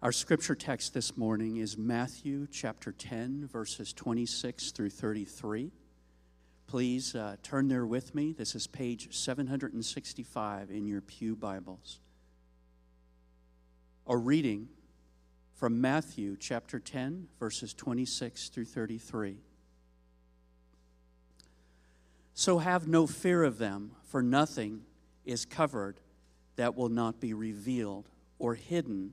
Our scripture text this morning is Matthew chapter 10, verses 26 through 33. Please uh, turn there with me. This is page 765 in your Pew Bibles. A reading from Matthew chapter 10, verses 26 through 33. So have no fear of them, for nothing is covered that will not be revealed, or hidden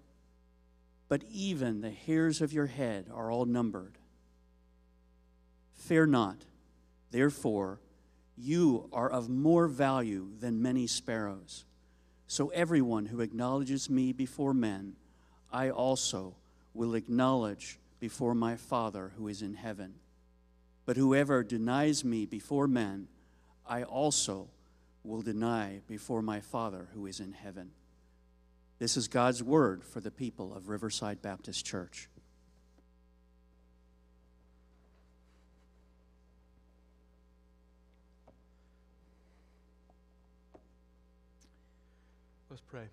But even the hairs of your head are all numbered. Fear not, therefore, you are of more value than many sparrows. So everyone who acknowledges me before men, I also will acknowledge before my Father who is in heaven. But whoever denies me before men, I also will deny before my Father who is in heaven. This is God's word for the people of Riverside Baptist Church. Let's pray.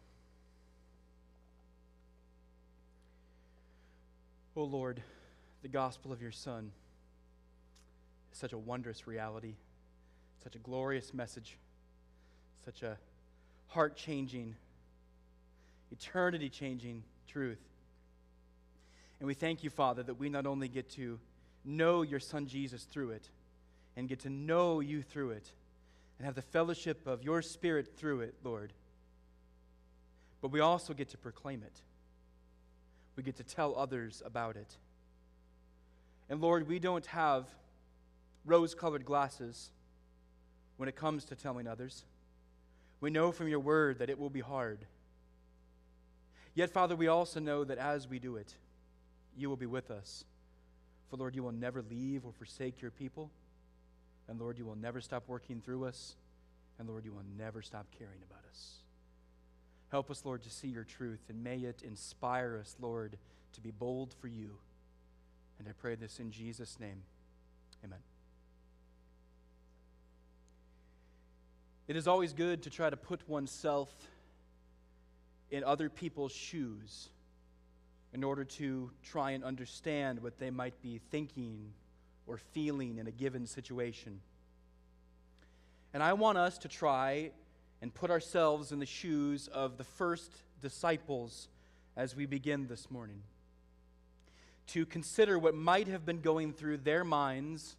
O oh Lord, the gospel of your Son is such a wondrous reality, such a glorious message, such a heart changing eternity changing truth. And we thank you, Father, that we not only get to know your Son Jesus through it, and get to know you through it, and have the fellowship of your Spirit through it, Lord, but we also get to proclaim it. We get to tell others about it. And Lord, we don't have rose colored glasses when it comes to telling others. We know from your word that it will be hard. Yet, Father, we also know that as we do it, you will be with us. For, Lord, you will never leave or forsake your people. And, Lord, you will never stop working through us. And, Lord, you will never stop caring about us. Help us, Lord, to see your truth, and may it inspire us, Lord, to be bold for you. And I pray this in Jesus' name. Amen. It is always good to try to put oneself in other people's shoes in order to try and understand what they might be thinking or feeling in a given situation. And I want us to try and put ourselves in the shoes of the first disciples as we begin this morning. To consider what might have been going through their minds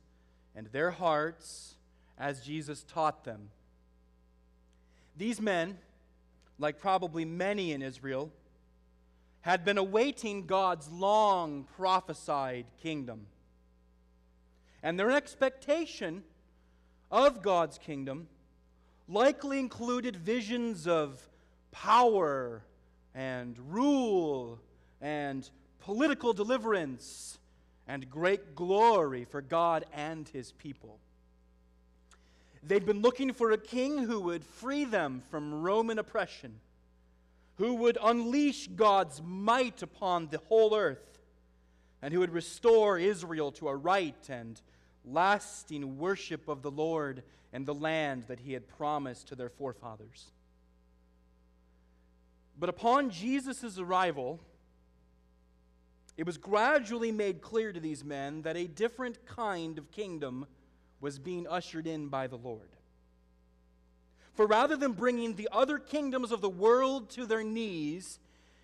and their hearts as Jesus taught them. These men, like probably many in Israel, had been awaiting God's long prophesied kingdom. And their expectation of God's kingdom likely included visions of power and rule and political deliverance and great glory for God and his people. They'd been looking for a king who would free them from Roman oppression, who would unleash God's might upon the whole earth, and who would restore Israel to a right and lasting worship of the Lord and the land that he had promised to their forefathers. But upon Jesus' arrival, it was gradually made clear to these men that a different kind of kingdom was being ushered in by the Lord. For rather than bringing the other kingdoms of the world to their knees,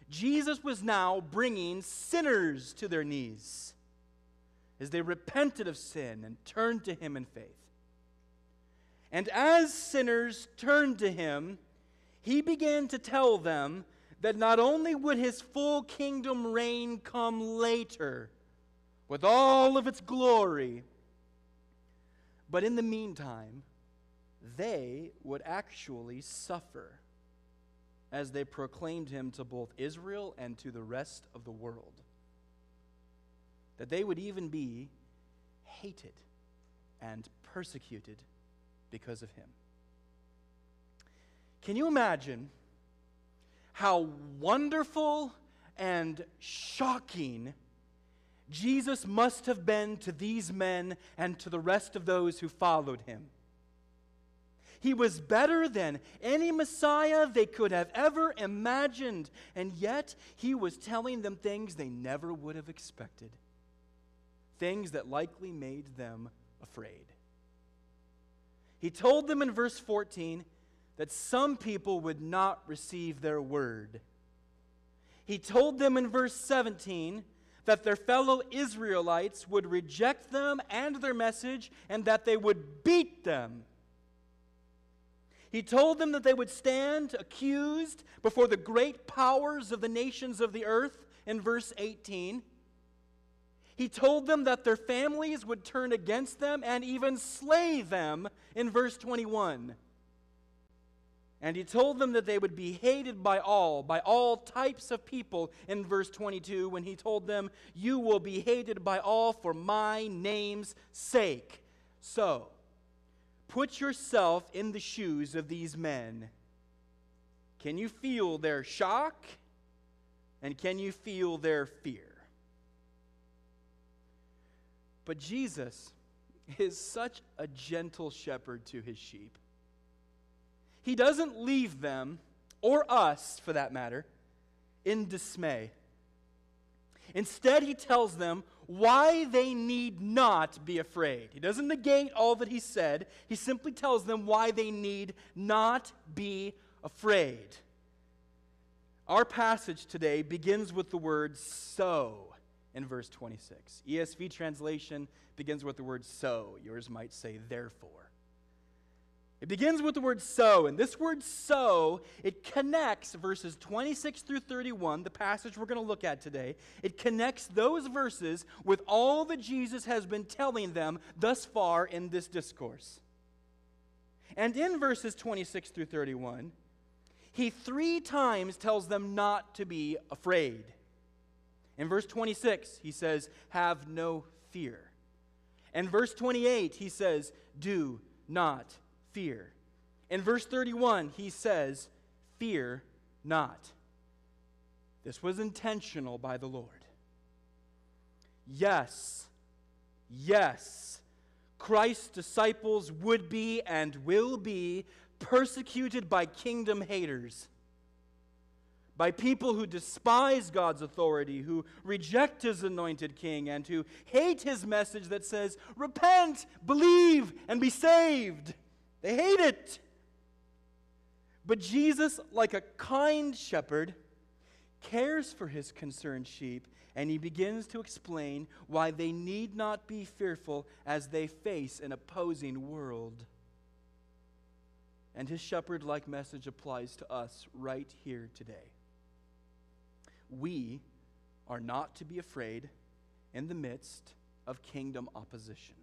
Jesus was now bringing sinners to their knees as they repented of sin and turned to Him in faith. And as sinners turned to Him, He began to tell them that not only would His full kingdom reign come later with all of its glory, but in the meantime, they would actually suffer. as they proclaimed him to both Israel and to the rest of the world. That they would even be hated and persecuted because of him. Can you imagine how wonderful and shocking Jesus must have been to these men and to the rest of those who followed him? He was better than any Messiah they could have ever imagined, and yet he was telling them things they never would have expected. Things that likely made them afraid. He told them in verse 14 that some people would not receive their word. He told them in verse 17 that their fellow Israelites would reject them and their message and that they would beat them. He told them that they would stand accused before the great powers of the nations of the earth in verse 18. He told them that their families would turn against them and even slay them in verse 21. And he told them that they would be hated by all, by all types of people in verse 22, when he told them, You will be hated by all for my name's sake. So, Put yourself in the shoes of these men. Can you feel their shock? And can you feel their fear? But Jesus is such a gentle shepherd to his sheep. He doesn't leave them, or us for that matter, in dismay. Instead, he tells them why they need not be afraid. He doesn't negate all that he said, he simply tells them why they need not be afraid. Our passage today begins with the word so in verse 26. ESV translation begins with the word so. Yours might say therefore. It begins with the word so, and this word so, it connects verses 26 through 31, the passage we're going to look at today. It connects those verses with all that Jesus has been telling them thus far in this discourse. And in verses 26 through 31, he three times tells them not to be afraid. In verse 26, he says, Have no fear. In verse 28, he says, Do not fear. In verse 31, he says, Fear not. This was intentional by the Lord. Yes, yes, Christ's disciples would be and will be persecuted by kingdom haters, by people who despise God's authority, who reject his anointed king, and who hate his message that says, Repent, believe, and be saved. They hate it. But Jesus, like a kind shepherd, cares for his concerned sheep, and he begins to explain why they need not be fearful as they face an opposing world. And his shepherd like message applies to us right here today. We are not to be afraid in the midst of kingdom opposition.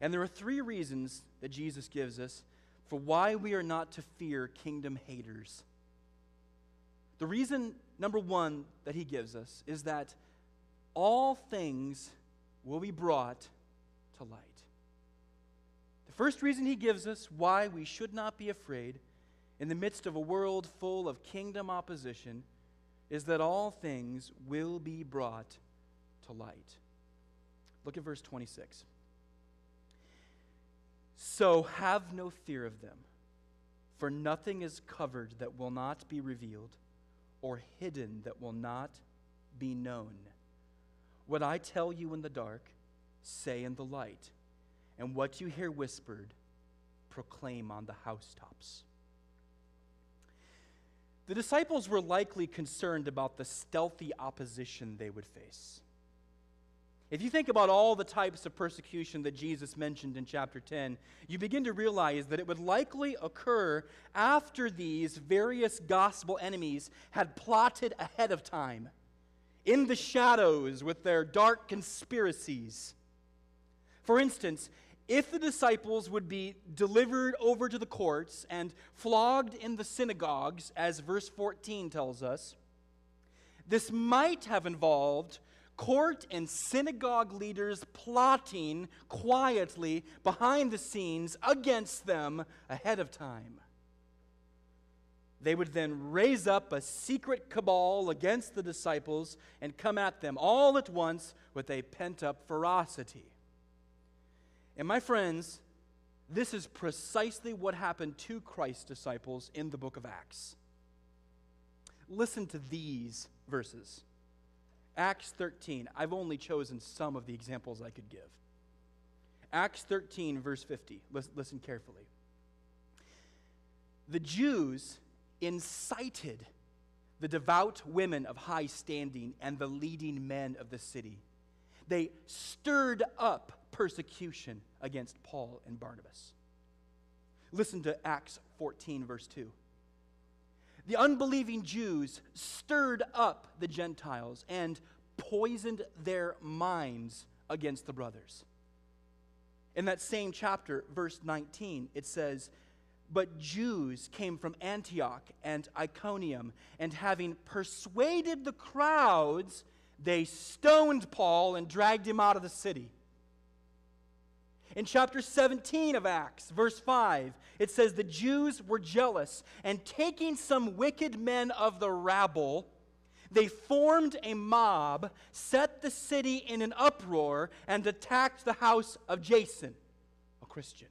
And there are three reasons that Jesus gives us for why we are not to fear kingdom haters. The reason, number one, that he gives us is that all things will be brought to light. The first reason he gives us why we should not be afraid in the midst of a world full of kingdom opposition is that all things will be brought to light. Look at verse 26. So have no fear of them, for nothing is covered that will not be revealed, or hidden that will not be known. What I tell you in the dark, say in the light, and what you hear whispered, proclaim on the housetops. The disciples were likely concerned about the stealthy opposition they would face. If you think about all the types of persecution that Jesus mentioned in chapter 10, you begin to realize that it would likely occur after these various gospel enemies had plotted ahead of time, in the shadows with their dark conspiracies. For instance, if the disciples would be delivered over to the courts and flogged in the synagogues, as verse 14 tells us, this might have involved court and synagogue leaders plotting quietly behind the scenes against them ahead of time. They would then raise up a secret cabal against the disciples and come at them all at once with a pent up ferocity. And my friends, this is precisely what happened to Christ's disciples in the book of Acts. Listen to these verses. Acts 13. I've only chosen some of the examples I could give. Acts 13, verse 50. Listen, listen carefully. The Jews incited the devout women of high standing and the leading men of the city. They stirred up persecution against Paul and Barnabas. Listen to Acts 14, verse 2. The unbelieving Jews stirred up the Gentiles and poisoned their minds against the brothers. In that same chapter, verse 19, it says, But Jews came from Antioch and Iconium, and having persuaded the crowds, they stoned Paul and dragged him out of the city. In chapter 17 of Acts, verse 5, it says, The Jews were jealous, and taking some wicked men of the rabble, they formed a mob, set the city in an uproar, and attacked the house of Jason, a Christian.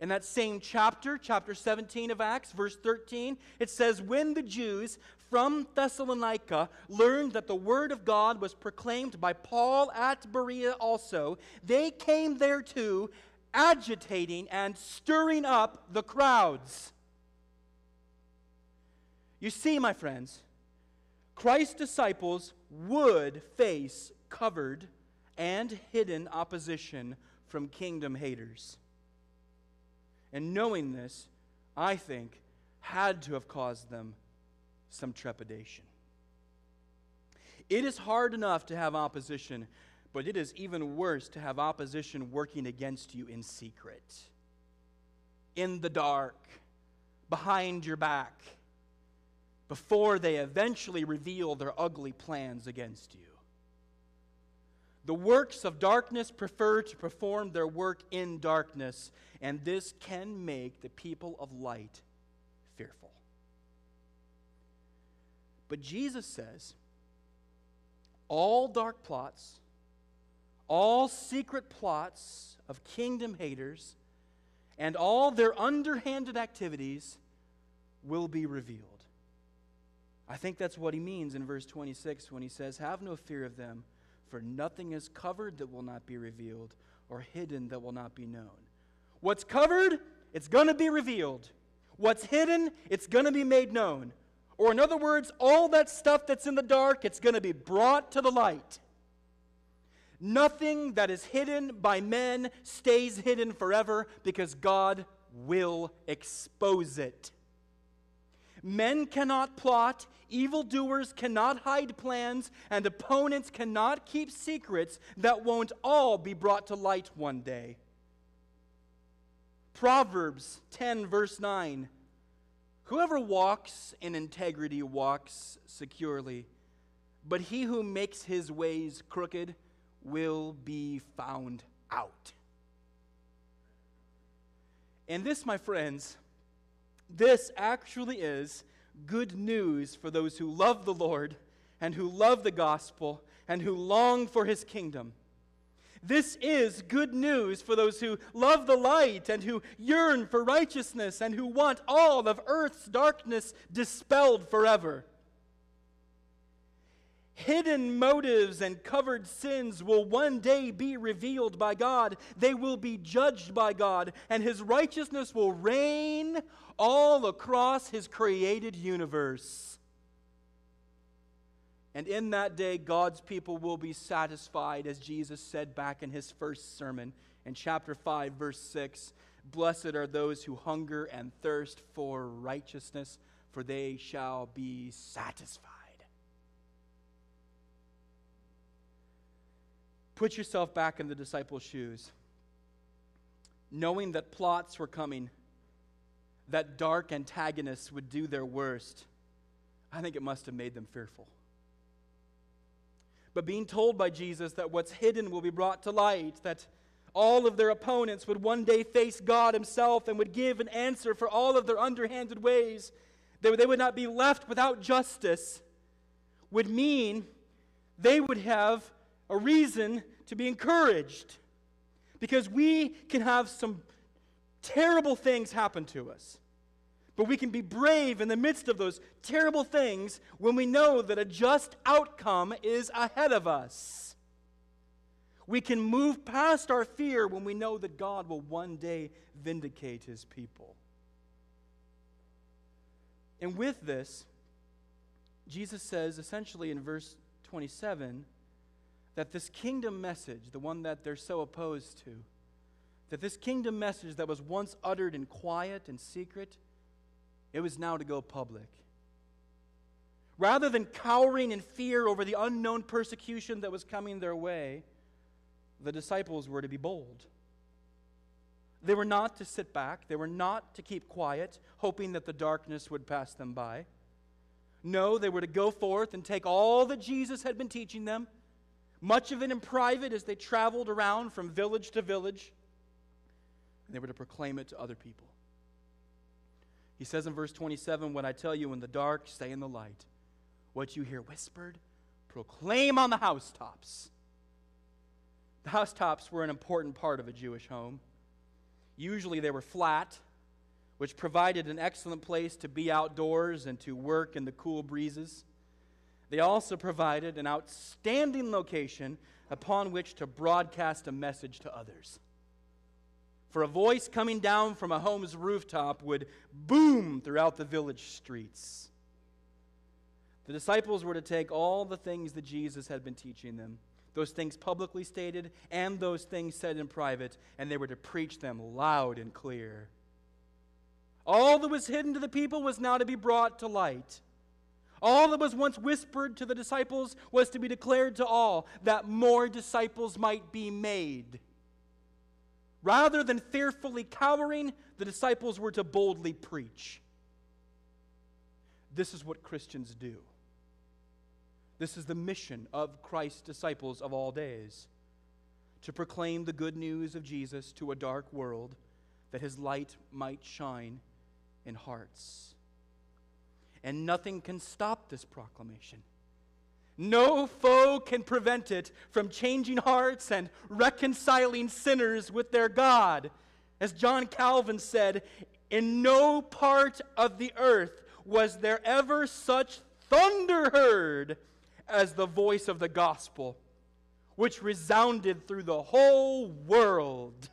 In that same chapter, chapter 17 of Acts, verse 13, it says, When the Jews from Thessalonica learned that the word of God was proclaimed by Paul at Berea also, they came there too, agitating and stirring up the crowds. You see, my friends, Christ's disciples would face covered and hidden opposition from kingdom haters. And knowing this, I think, had to have caused them some trepidation. It is hard enough to have opposition, but it is even worse to have opposition working against you in secret, in the dark, behind your back, before they eventually reveal their ugly plans against you. The works of darkness prefer to perform their work in darkness, and this can make the people of light fearful. But Jesus says all dark plots, all secret plots of kingdom haters, and all their underhanded activities will be revealed. I think that's what he means in verse 26 when he says, Have no fear of them, for nothing is covered that will not be revealed, or hidden that will not be known. What's covered, it's going to be revealed. What's hidden, it's going to be made known. Or, in other words, all that stuff that's in the dark, it's going to be brought to the light. Nothing that is hidden by men stays hidden forever because God will expose it. Men cannot plot, evildoers cannot hide plans, and opponents cannot keep secrets that won't all be brought to light one day. Proverbs 10, verse 9 Whoever walks in integrity walks securely, but he who makes his ways crooked will be found out. And this, my friends, this actually is good news for those who love the Lord and who love the gospel and who long for his kingdom. This is good news for those who love the light and who yearn for righteousness and who want all of earth's darkness dispelled forever. Hidden motives and covered sins will one day be revealed by God. They will be judged by God, and His righteousness will reign all across His created universe. And in that day, God's people will be satisfied, as Jesus said back in his first sermon in chapter 5, verse 6 Blessed are those who hunger and thirst for righteousness, for they shall be satisfied. Put yourself back in the disciples' shoes. knowing that plots were coming, that dark antagonists would do their worst, I think it must have made them fearful. But being told by Jesus that what's hidden will be brought to light, that all of their opponents would one day face God Himself and would give an answer for all of their underhanded ways, that they would not be left without justice, would mean they would have a reason to be encouraged. Because we can have some terrible things happen to us. But we can be brave in the midst of those terrible things when we know that a just outcome is ahead of us. We can move past our fear when we know that God will one day vindicate his people. And with this, Jesus says essentially in verse 27 that this kingdom message, the one that they're so opposed to, that this kingdom message that was once uttered in quiet and secret, it was now to go public. Rather than cowering in fear over the unknown persecution that was coming their way, the disciples were to be bold. They were not to sit back, they were not to keep quiet, hoping that the darkness would pass them by. No, they were to go forth and take all that Jesus had been teaching them, much of it in private as they traveled around from village to village, and they were to proclaim it to other people. He says in verse 27 What I tell you in the dark, stay in the light. What you hear whispered, proclaim on the housetops. The housetops were an important part of a Jewish home. Usually they were flat, which provided an excellent place to be outdoors and to work in the cool breezes. They also provided an outstanding location upon which to broadcast a message to others. For a voice coming down from a home's rooftop would boom throughout the village streets. The disciples were to take all the things that Jesus had been teaching them those things publicly stated and those things said in private, and they were to preach them loud and clear. All that was hidden to the people was now to be brought to light. All that was once whispered to the disciples was to be declared to all, that more disciples might be made. Rather than fearfully cowering, the disciples were to boldly preach. This is what Christians do. This is the mission of Christ's disciples of all days to proclaim the good news of Jesus to a dark world that his light might shine in hearts. And nothing can stop this proclamation. No foe can prevent it from changing hearts and reconciling sinners with their God. As John Calvin said, in no part of the earth was there ever such thunder heard as the voice of the gospel, which resounded through the whole world.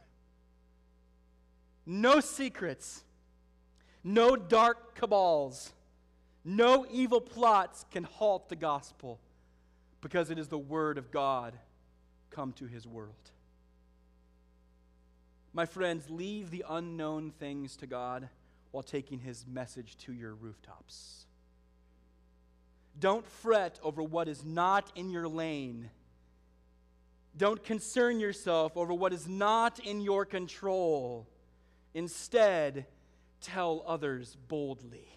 No secrets, no dark cabals, no evil plots can halt the gospel because it is the word of God come to his world. My friends, leave the unknown things to God while taking his message to your rooftops. Don't fret over what is not in your lane. Don't concern yourself over what is not in your control. Instead, tell others boldly.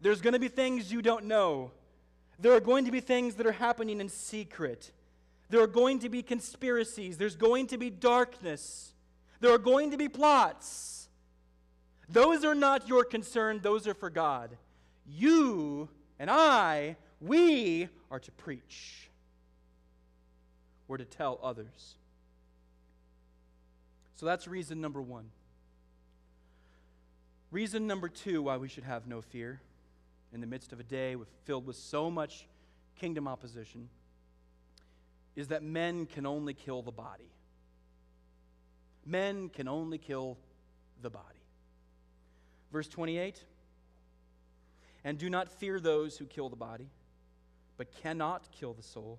There's going to be things you don't know. There are going to be things that are happening in secret. There are going to be conspiracies. There's going to be darkness. There are going to be plots. Those are not your concern, those are for God. You and I, we are to preach. We're to tell others. So that's reason number one. Reason number two why we should have no fear in the midst of a day with, filled with so much kingdom opposition is that men can only kill the body. Men can only kill the body. Verse 28 and do not fear those who kill the body, but cannot kill the soul.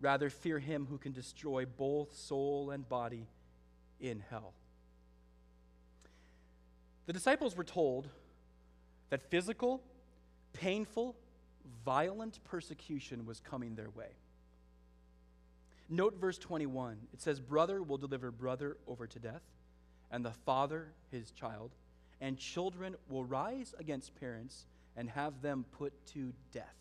Rather, fear him who can destroy both soul and body in hell. The disciples were told that physical, painful, violent persecution was coming their way. Note verse 21. It says, Brother will deliver brother over to death, and the father his child, and children will rise against parents and have them put to death.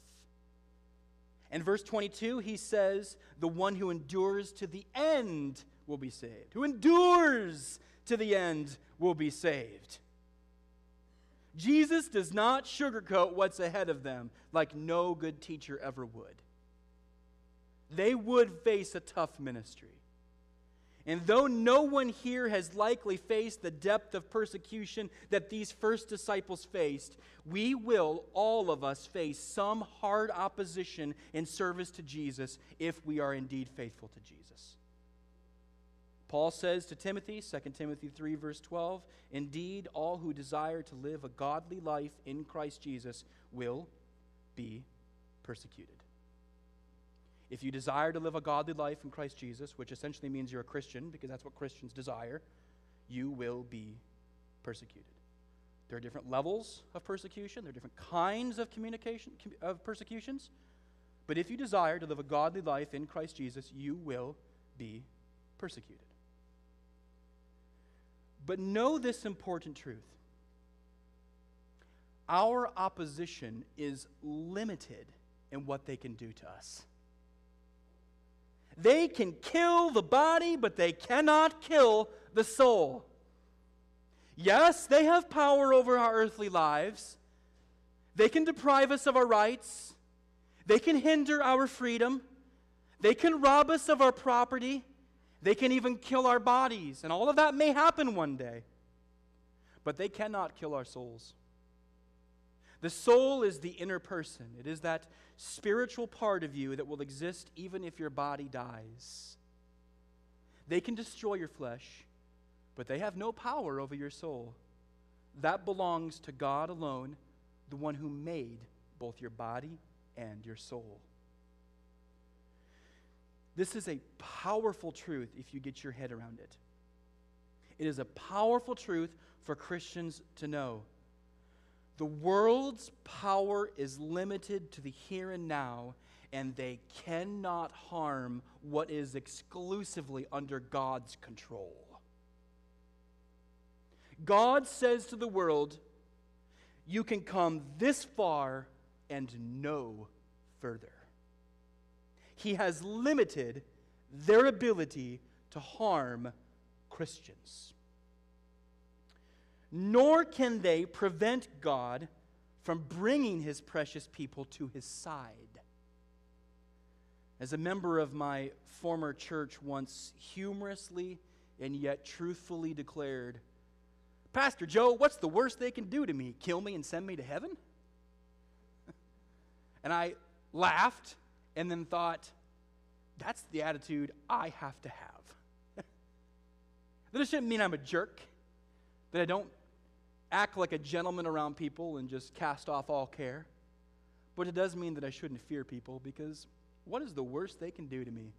In verse 22, he says, The one who endures to the end will be saved. Who endures to the end will be saved. Jesus does not sugarcoat what's ahead of them like no good teacher ever would. They would face a tough ministry. And though no one here has likely faced the depth of persecution that these first disciples faced, we will, all of us, face some hard opposition in service to Jesus if we are indeed faithful to Jesus. Paul says to Timothy, 2 Timothy 3, verse 12, Indeed, all who desire to live a godly life in Christ Jesus will be persecuted. If you desire to live a godly life in Christ Jesus, which essentially means you're a Christian, because that's what Christians desire, you will be persecuted. There are different levels of persecution, there are different kinds of communication of persecutions. But if you desire to live a godly life in Christ Jesus, you will be persecuted. But know this important truth our opposition is limited in what they can do to us. They can kill the body, but they cannot kill the soul. Yes, they have power over our earthly lives. They can deprive us of our rights. They can hinder our freedom. They can rob us of our property. They can even kill our bodies. And all of that may happen one day. But they cannot kill our souls. The soul is the inner person, it is that spiritual part of you that will exist even if your body dies. They can destroy your flesh, but they have no power over your soul. That belongs to God alone, the one who made both your body and your soul. This is a powerful truth if you get your head around it. It is a powerful truth for Christians to know. The world's power is limited to the here and now, and they cannot harm what is exclusively under God's control. God says to the world, You can come this far and no further. He has limited their ability to harm Christians nor can they prevent God from bringing his precious people to his side. As a member of my former church once humorously and yet truthfully declared, Pastor Joe, what's the worst they can do to me? Kill me and send me to heaven? and I laughed and then thought, that's the attitude I have to have. that doesn't mean I'm a jerk, that I don't act like a gentleman around people and just cast off all care. But it does mean that I shouldn't fear people because what is the worst they can do to me?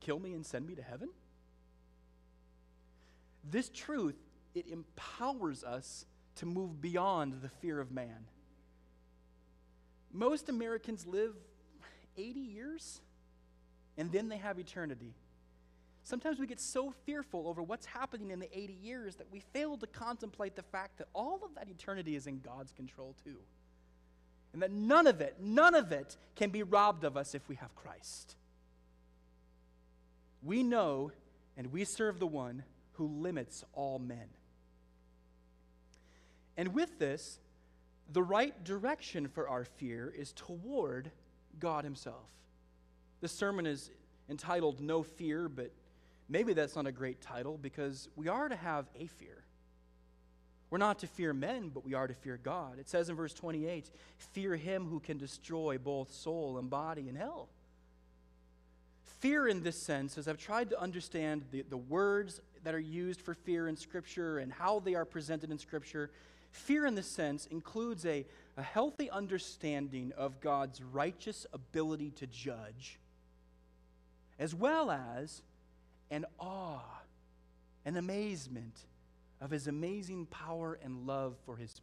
Kill me and send me to heaven? This truth, it empowers us to move beyond the fear of man. Most Americans live 80 years and then they have eternity. Sometimes we get so fearful over what's happening in the 80 years that we fail to contemplate the fact that all of that eternity is in God's control too. And that none of it, none of it can be robbed of us if we have Christ. We know and we serve the one who limits all men. And with this, the right direction for our fear is toward God Himself. This sermon is entitled No Fear, but Maybe that's not a great title because we are to have a fear. We're not to fear men, but we are to fear God. It says in verse 28 Fear him who can destroy both soul and body in hell. Fear, in this sense, as I've tried to understand the, the words that are used for fear in Scripture and how they are presented in Scripture, fear, in this sense, includes a, a healthy understanding of God's righteous ability to judge, as well as an awe and amazement of his amazing power and love for his.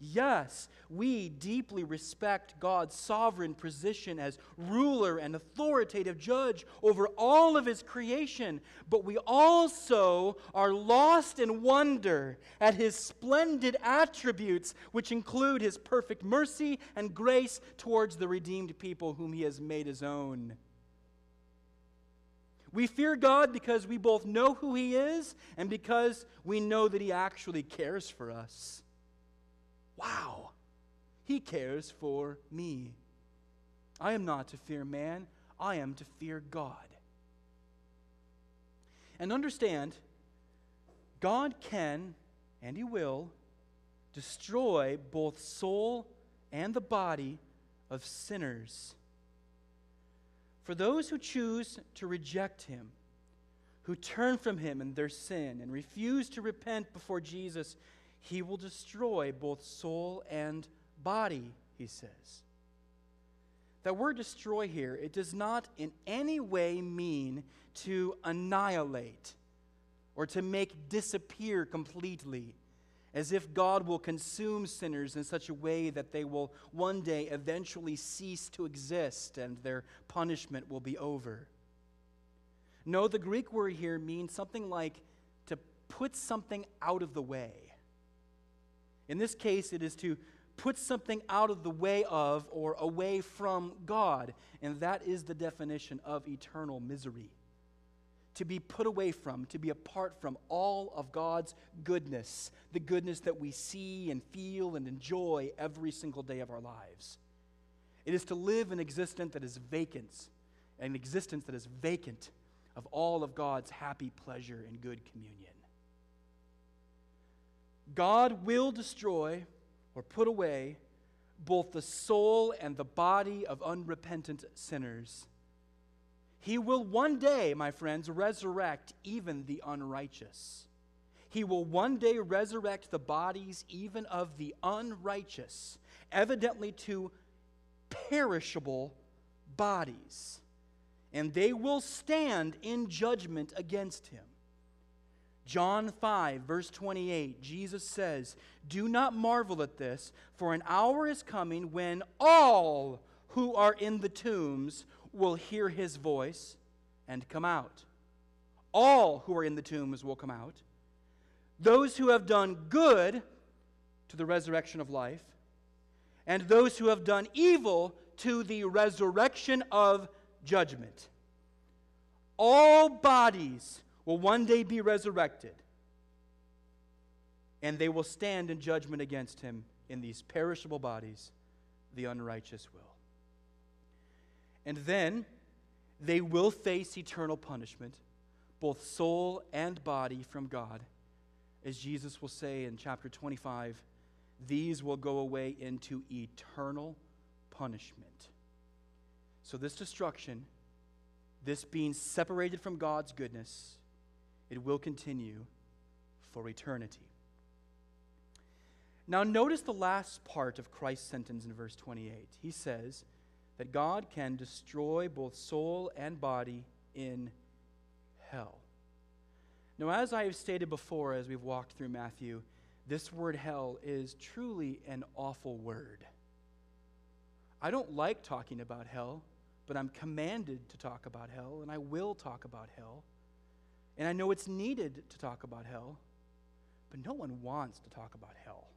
Yes, we deeply respect God's sovereign position as ruler and authoritative judge over all of his creation, but we also are lost in wonder at his splendid attributes, which include his perfect mercy and grace towards the redeemed people whom he has made his own. We fear God because we both know who he is and because we know that he actually cares for us. Wow, he cares for me. I am not to fear man, I am to fear God. And understand, God can, and he will, destroy both soul and the body of sinners. For those who choose to reject him, who turn from him in their sin and refuse to repent before Jesus, he will destroy both soul and body, he says. That word destroy here, it does not in any way mean to annihilate or to make disappear completely, as if God will consume sinners in such a way that they will one day eventually cease to exist and their punishment will be over. No, the Greek word here means something like to put something out of the way in this case, it is to put something out of the way of or away from God. And that is the definition of eternal misery. To be put away from, to be apart from all of God's goodness, the goodness that we see and feel and enjoy every single day of our lives. It is to live an existence that is vacant, an existence that is vacant of all of God's happy pleasure and good communion. God will destroy or put away both the soul and the body of unrepentant sinners. He will one day, my friends, resurrect even the unrighteous. He will one day resurrect the bodies even of the unrighteous, evidently to perishable bodies. And they will stand in judgment against him. John 5, verse 28, Jesus says, Do not marvel at this, for an hour is coming when all who are in the tombs will hear his voice and come out. All who are in the tombs will come out. Those who have done good to the resurrection of life, and those who have done evil to the resurrection of judgment. All bodies will one day be resurrected, and they will stand in judgment against him in these perishable bodies, the unrighteous will. And then they will face eternal punishment, both soul and body, from God. As Jesus will say in chapter 25, these will go away into eternal punishment. So, this destruction, this being separated from God's goodness, it will continue for eternity. Now, notice the last part of Christ's sentence in verse 28. He says that God can destroy both soul and body in hell. Now, as I have stated before, as we've walked through Matthew, this word hell is truly an awful word. I don't like talking about hell, but I'm commanded to talk about hell, and I will talk about hell. And I know it's needed to talk about hell, but no one wants to talk about hell.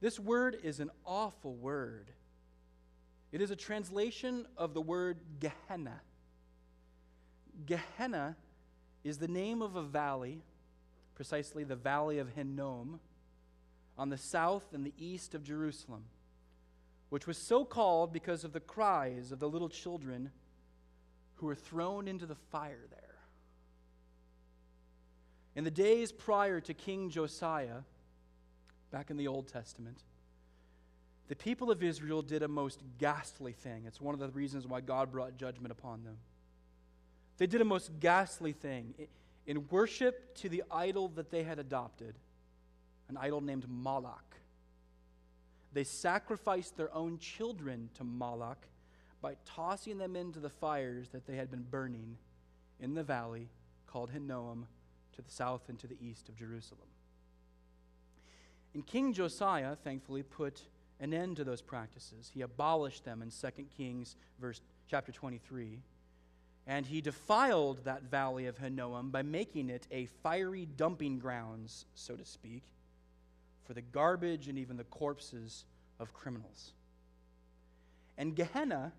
This word is an awful word. It is a translation of the word Gehenna. Gehenna is the name of a valley, precisely the valley of Hinnom, on the south and the east of Jerusalem, which was so called because of the cries of the little children who were thrown into the fire there. In the days prior to King Josiah, back in the Old Testament, the people of Israel did a most ghastly thing. It's one of the reasons why God brought judgment upon them. They did a most ghastly thing. In worship to the idol that they had adopted, an idol named Moloch, they sacrificed their own children to Moloch by tossing them into the fires that they had been burning in the valley called Hinnom to the south and to the east of Jerusalem. And King Josiah, thankfully, put an end to those practices. He abolished them in 2 Kings verse chapter 23. And he defiled that valley of Hinnom by making it a fiery dumping grounds, so to speak, for the garbage and even the corpses of criminals. And Gehenna,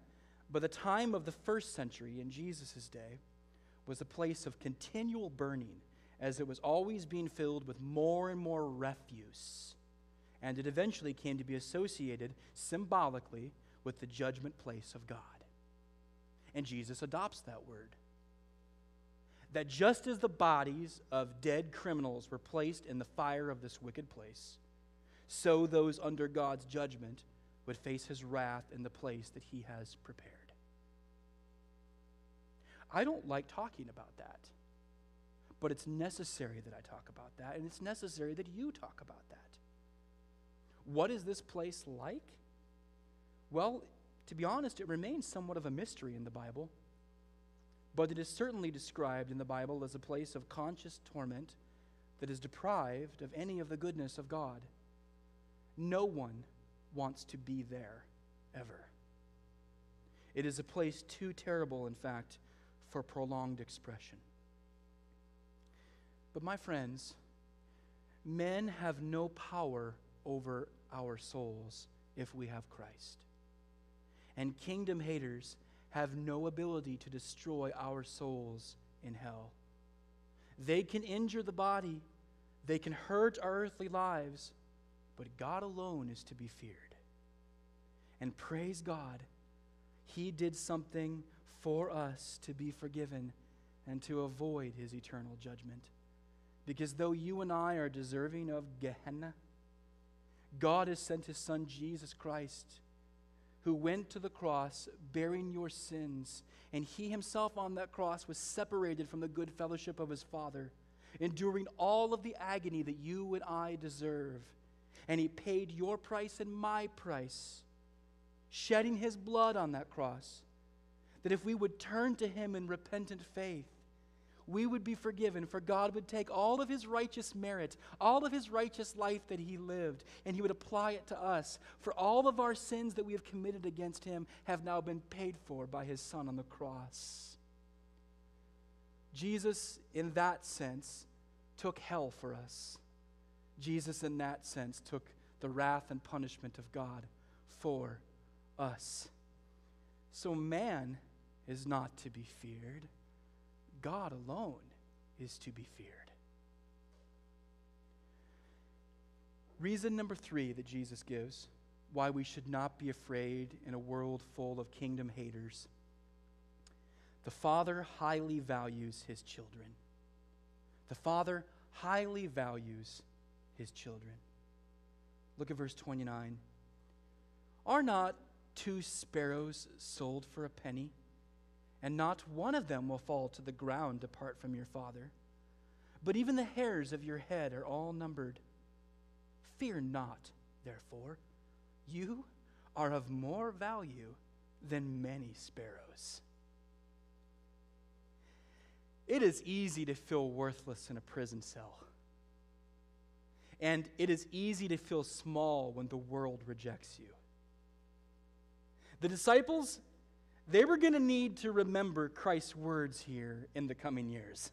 by the time of the first century in Jesus' day, was a place of continual burning, as it was always being filled with more and more refuse. And it eventually came to be associated symbolically with the judgment place of God. And Jesus adopts that word. That just as the bodies of dead criminals were placed in the fire of this wicked place, so those under God's judgment would face his wrath in the place that he has prepared. I don't like talking about that, but it's necessary that I talk about that, and it's necessary that you talk about that. What is this place like? Well, to be honest, it remains somewhat of a mystery in the Bible, but it is certainly described in the Bible as a place of conscious torment that is deprived of any of the goodness of God. No one wants to be there ever. It is a place too terrible, in fact, for prolonged expression. But, my friends, men have no power over our souls if we have Christ. And kingdom haters have no ability to destroy our souls in hell. They can injure the body, they can hurt our earthly lives, but God alone is to be feared. And praise God, He did something for us to be forgiven and to avoid His eternal judgment. Because though you and I are deserving of Gehenna, God has sent His Son Jesus Christ, who went to the cross bearing your sins. And He Himself on that cross was separated from the good fellowship of His Father, enduring all of the agony that you and I deserve and he paid your price and my price, shedding his blood on that cross. That if we would turn to him in repentant faith, we would be forgiven, for God would take all of his righteous merit, all of his righteous life that he lived, and he would apply it to us. For all of our sins that we have committed against him have now been paid for by his Son on the cross. Jesus, in that sense, took hell for us. Jesus, in that sense, took the wrath and punishment of God for us. So man is not to be feared, God alone is to be feared. Reason number three that Jesus gives why we should not be afraid in a world full of kingdom haters. The Father highly values his children. The Father highly values his children. Look at verse 29. Are not two sparrows sold for a penny? And not one of them will fall to the ground apart from your Father. But even the hairs of your head are all numbered. Fear not, therefore. You are of more value than many sparrows. It is easy to feel worthless in a prison cell. And it is easy to feel small when the world rejects you. The disciples, they were going to need to remember Christ's words here in the coming years.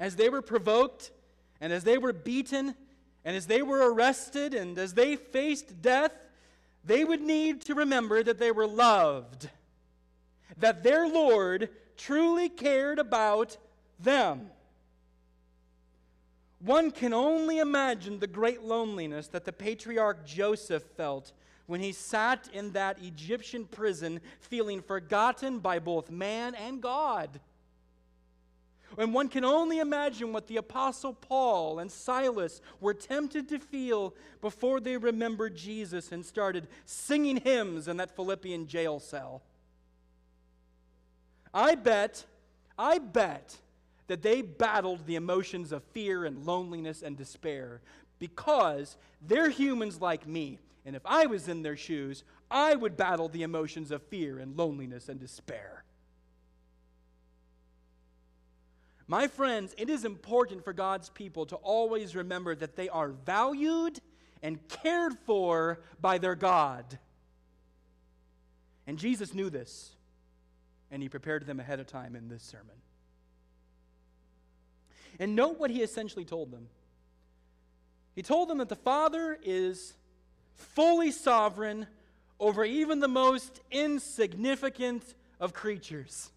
As they were provoked, and as they were beaten, and as they were arrested, and as they faced death, they would need to remember that they were loved, that their Lord truly cared about them. One can only imagine the great loneliness that the patriarch Joseph felt when he sat in that Egyptian prison feeling forgotten by both man and God. And one can only imagine what the Apostle Paul and Silas were tempted to feel before they remembered Jesus and started singing hymns in that Philippian jail cell. I bet, I bet that they battled the emotions of fear and loneliness and despair because they're humans like me. And if I was in their shoes, I would battle the emotions of fear and loneliness and despair. My friends, it is important for God's people to always remember that they are valued and cared for by their God. And Jesus knew this, and he prepared them ahead of time in this sermon. And note what he essentially told them. He told them that the Father is fully sovereign over even the most insignificant of creatures.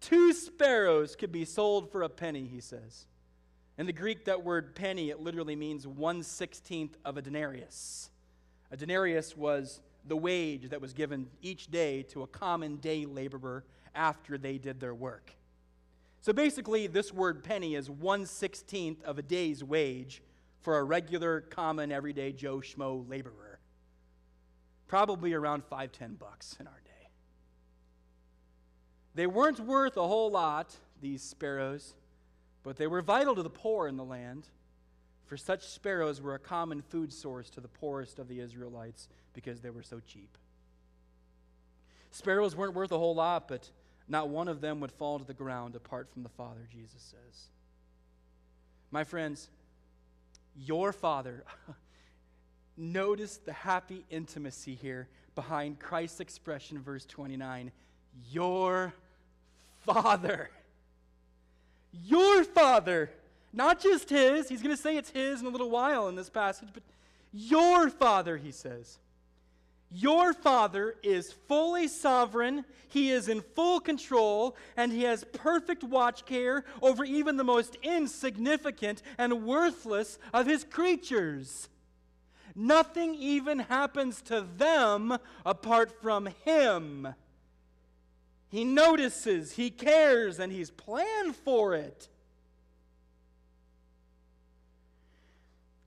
Two sparrows could be sold for a penny, he says. In the Greek, that word penny, it literally means one sixteenth of a denarius. A denarius was the wage that was given each day to a common day laborer after they did their work. So basically, this word penny is one sixteenth of a day's wage for a regular, common, everyday Joe Schmo laborer. Probably around five, ten bucks in our day. They weren't worth a whole lot, these sparrows, but they were vital to the poor in the land, for such sparrows were a common food source to the poorest of the Israelites because they were so cheap. Sparrows weren't worth a whole lot, but not one of them would fall to the ground apart from the Father, Jesus says. My friends, your Father, notice the happy intimacy here behind Christ's expression, verse 29 Your Father. Your Father. Not just His. He's going to say it's His in a little while in this passage, but your Father, He says. Your Father is fully sovereign, He is in full control, and He has perfect watch care over even the most insignificant and worthless of His creatures. Nothing even happens to them apart from Him. He notices, he cares, and he's planned for it.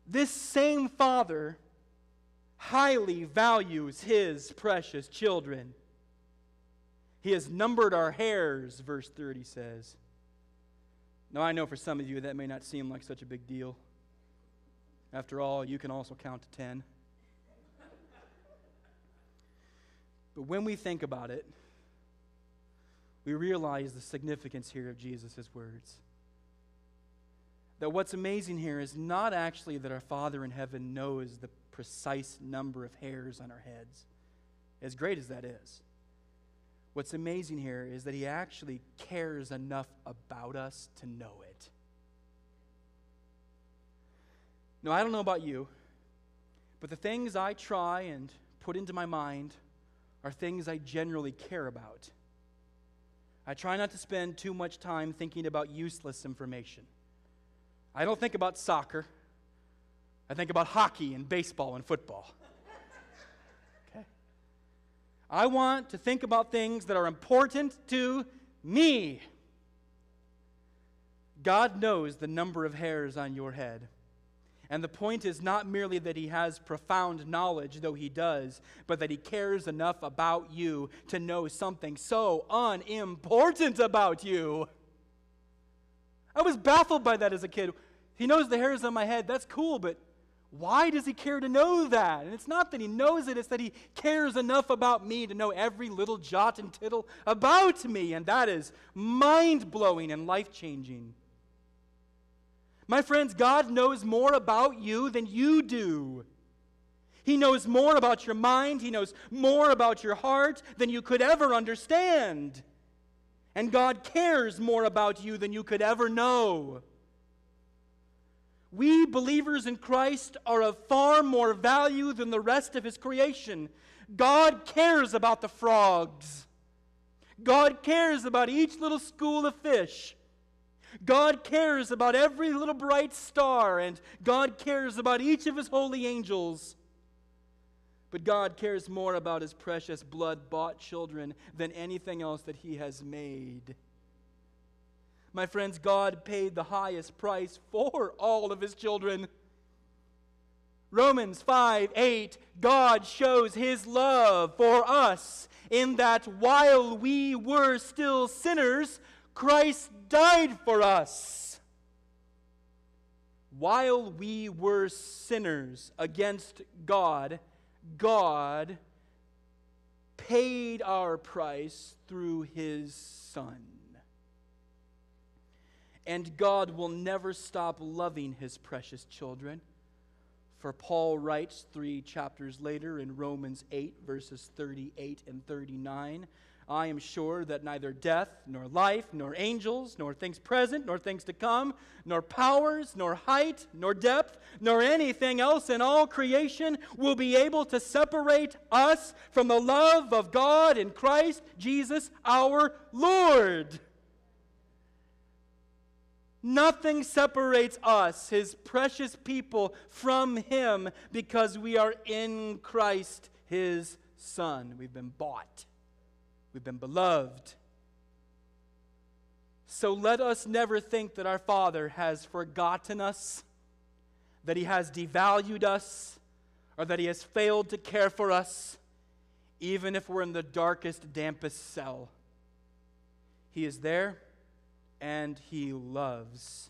This same Father highly values his precious children. He has numbered our hairs, verse 30 says. Now, I know for some of you that may not seem like such a big deal. After all, you can also count to 10. But when we think about it, we realize the significance here of Jesus' words. That what's amazing here is not actually that our Father in heaven knows the precise number of hairs on our heads, as great as that is. What's amazing here is that He actually cares enough about us to know it. Now, I don't know about you, but the things I try and put into my mind are things I generally care about. I try not to spend too much time thinking about useless information. I don't think about soccer. I think about hockey and baseball and football. Okay? I want to think about things that are important to me. God knows the number of hairs on your head. And the point is not merely that he has profound knowledge, though he does, but that he cares enough about you to know something so unimportant about you. I was baffled by that as a kid. He knows the hairs on my head. That's cool, but why does he care to know that? And it's not that he knows it, it's that he cares enough about me to know every little jot and tittle about me. And that is mind blowing and life changing. My friends, God knows more about you than you do. He knows more about your mind, He knows more about your heart than you could ever understand. And God cares more about you than you could ever know. We believers in Christ are of far more value than the rest of His creation. God cares about the frogs. God cares about each little school of fish. God cares about every little bright star, and God cares about each of his holy angels. But God cares more about his precious blood bought children than anything else that he has made. My friends, God paid the highest price for all of his children. Romans 5 8, God shows his love for us in that while we were still sinners, Christ died for us. While we were sinners against God, God paid our price through his Son. And God will never stop loving his precious children. For Paul writes three chapters later in Romans 8, verses 38 and 39 I am sure that neither death, nor life, nor angels, nor things present, nor things to come, nor powers, nor height, nor depth, nor anything else in all creation will be able to separate us from the love of God in Christ Jesus our Lord. Nothing separates us, his precious people, from him because we are in Christ, his Son. We've been bought. We've been beloved. So let us never think that our Father has forgotten us, that He has devalued us, or that He has failed to care for us, even if we're in the darkest, dampest cell. He is there and He loves.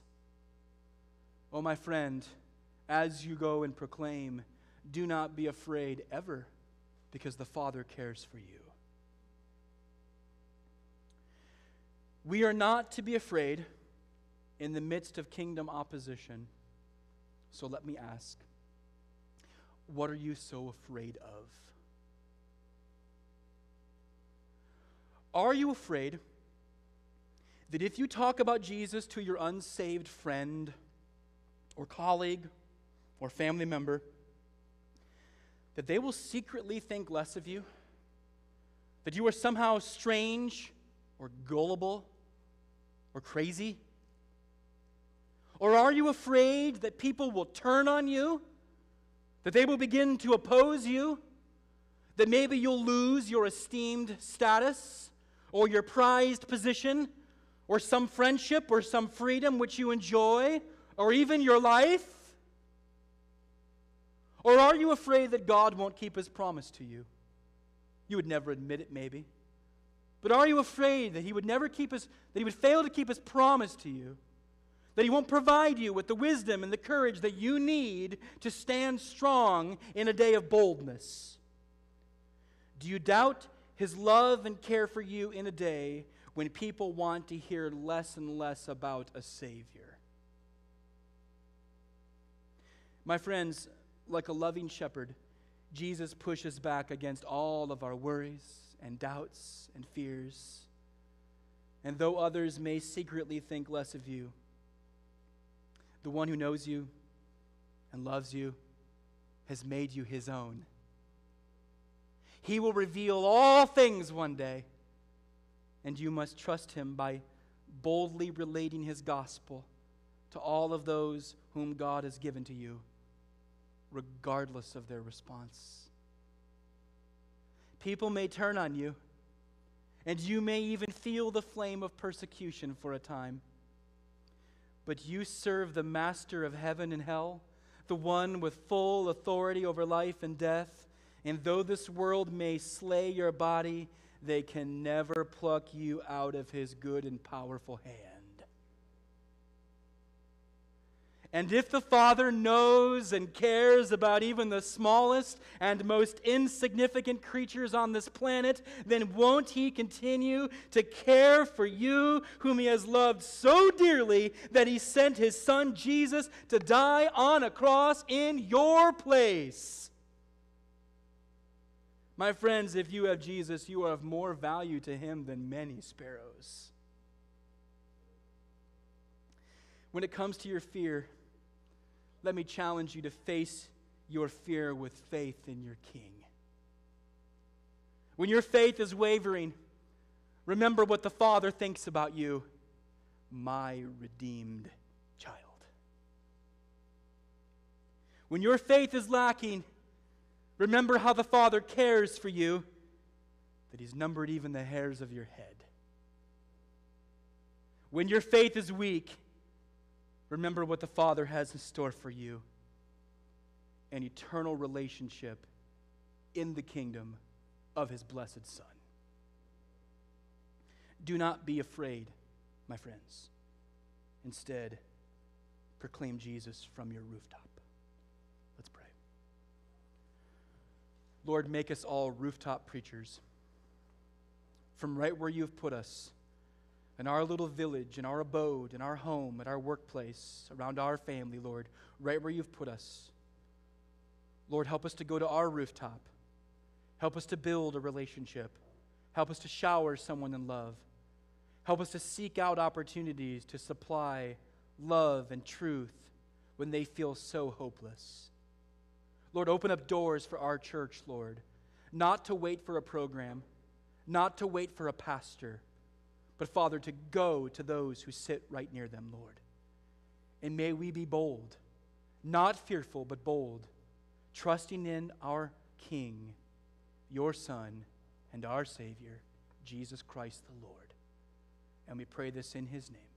Oh, my friend, as you go and proclaim, do not be afraid ever, because the Father cares for you. We are not to be afraid in the midst of kingdom opposition. So let me ask what are you so afraid of? Are you afraid that if you talk about Jesus to your unsaved friend or colleague or family member, that they will secretly think less of you? That you are somehow strange or gullible or crazy? Or are you afraid that people will turn on you? That they will begin to oppose you? That maybe you'll lose your esteemed status or your prized position or some friendship or some freedom which you enjoy or even your life? Or are you afraid that God won't keep his promise to you? You would never admit it, maybe. But are you afraid that he would never keep his, that he would fail to keep his promise to you? That he won't provide you with the wisdom and the courage that you need to stand strong in a day of boldness? Do you doubt his love and care for you in a day when people want to hear less and less about a Savior? My friends, like a loving shepherd, Jesus pushes back against all of our worries and doubts and fears. And though others may secretly think less of you, the one who knows you and loves you has made you his own. He will reveal all things one day, and you must trust him by boldly relating his gospel to all of those whom God has given to you, regardless of their response. People may turn on you, and you may even feel the flame of persecution for a time. But you serve the master of heaven and hell, the one with full authority over life and death. And though this world may slay your body, they can never pluck you out of his good and powerful hand. And if the Father knows and cares about even the smallest and most insignificant creatures on this planet, then won't He continue to care for you, whom He has loved so dearly that He sent His Son Jesus to die on a cross in your place? My friends, if you have Jesus, you are of more value to Him than many sparrows. When it comes to your fear, let me challenge you to face your fear with faith in your King. When your faith is wavering, remember what the Father thinks about you my redeemed child. When your faith is lacking, remember how the Father cares for you, that He's numbered even the hairs of your head. When your faith is weak, Remember what the Father has in store for you an eternal relationship in the kingdom of His blessed Son. Do not be afraid, my friends. Instead, proclaim Jesus from your rooftop. Let's pray. Lord, make us all rooftop preachers. From right where you have put us, in our little village, in our abode, in our home, at our workplace, around our family, Lord, right where you've put us. Lord, help us to go to our rooftop. Help us to build a relationship. Help us to shower someone in love. Help us to seek out opportunities to supply love and truth when they feel so hopeless. Lord, open up doors for our church, Lord, not to wait for a program, not to wait for a pastor, but Father, to go to those who sit right near them, Lord. And may we be bold, not fearful, but bold, trusting in our King, your Son, and our Savior, Jesus Christ the Lord. And we pray this in his name.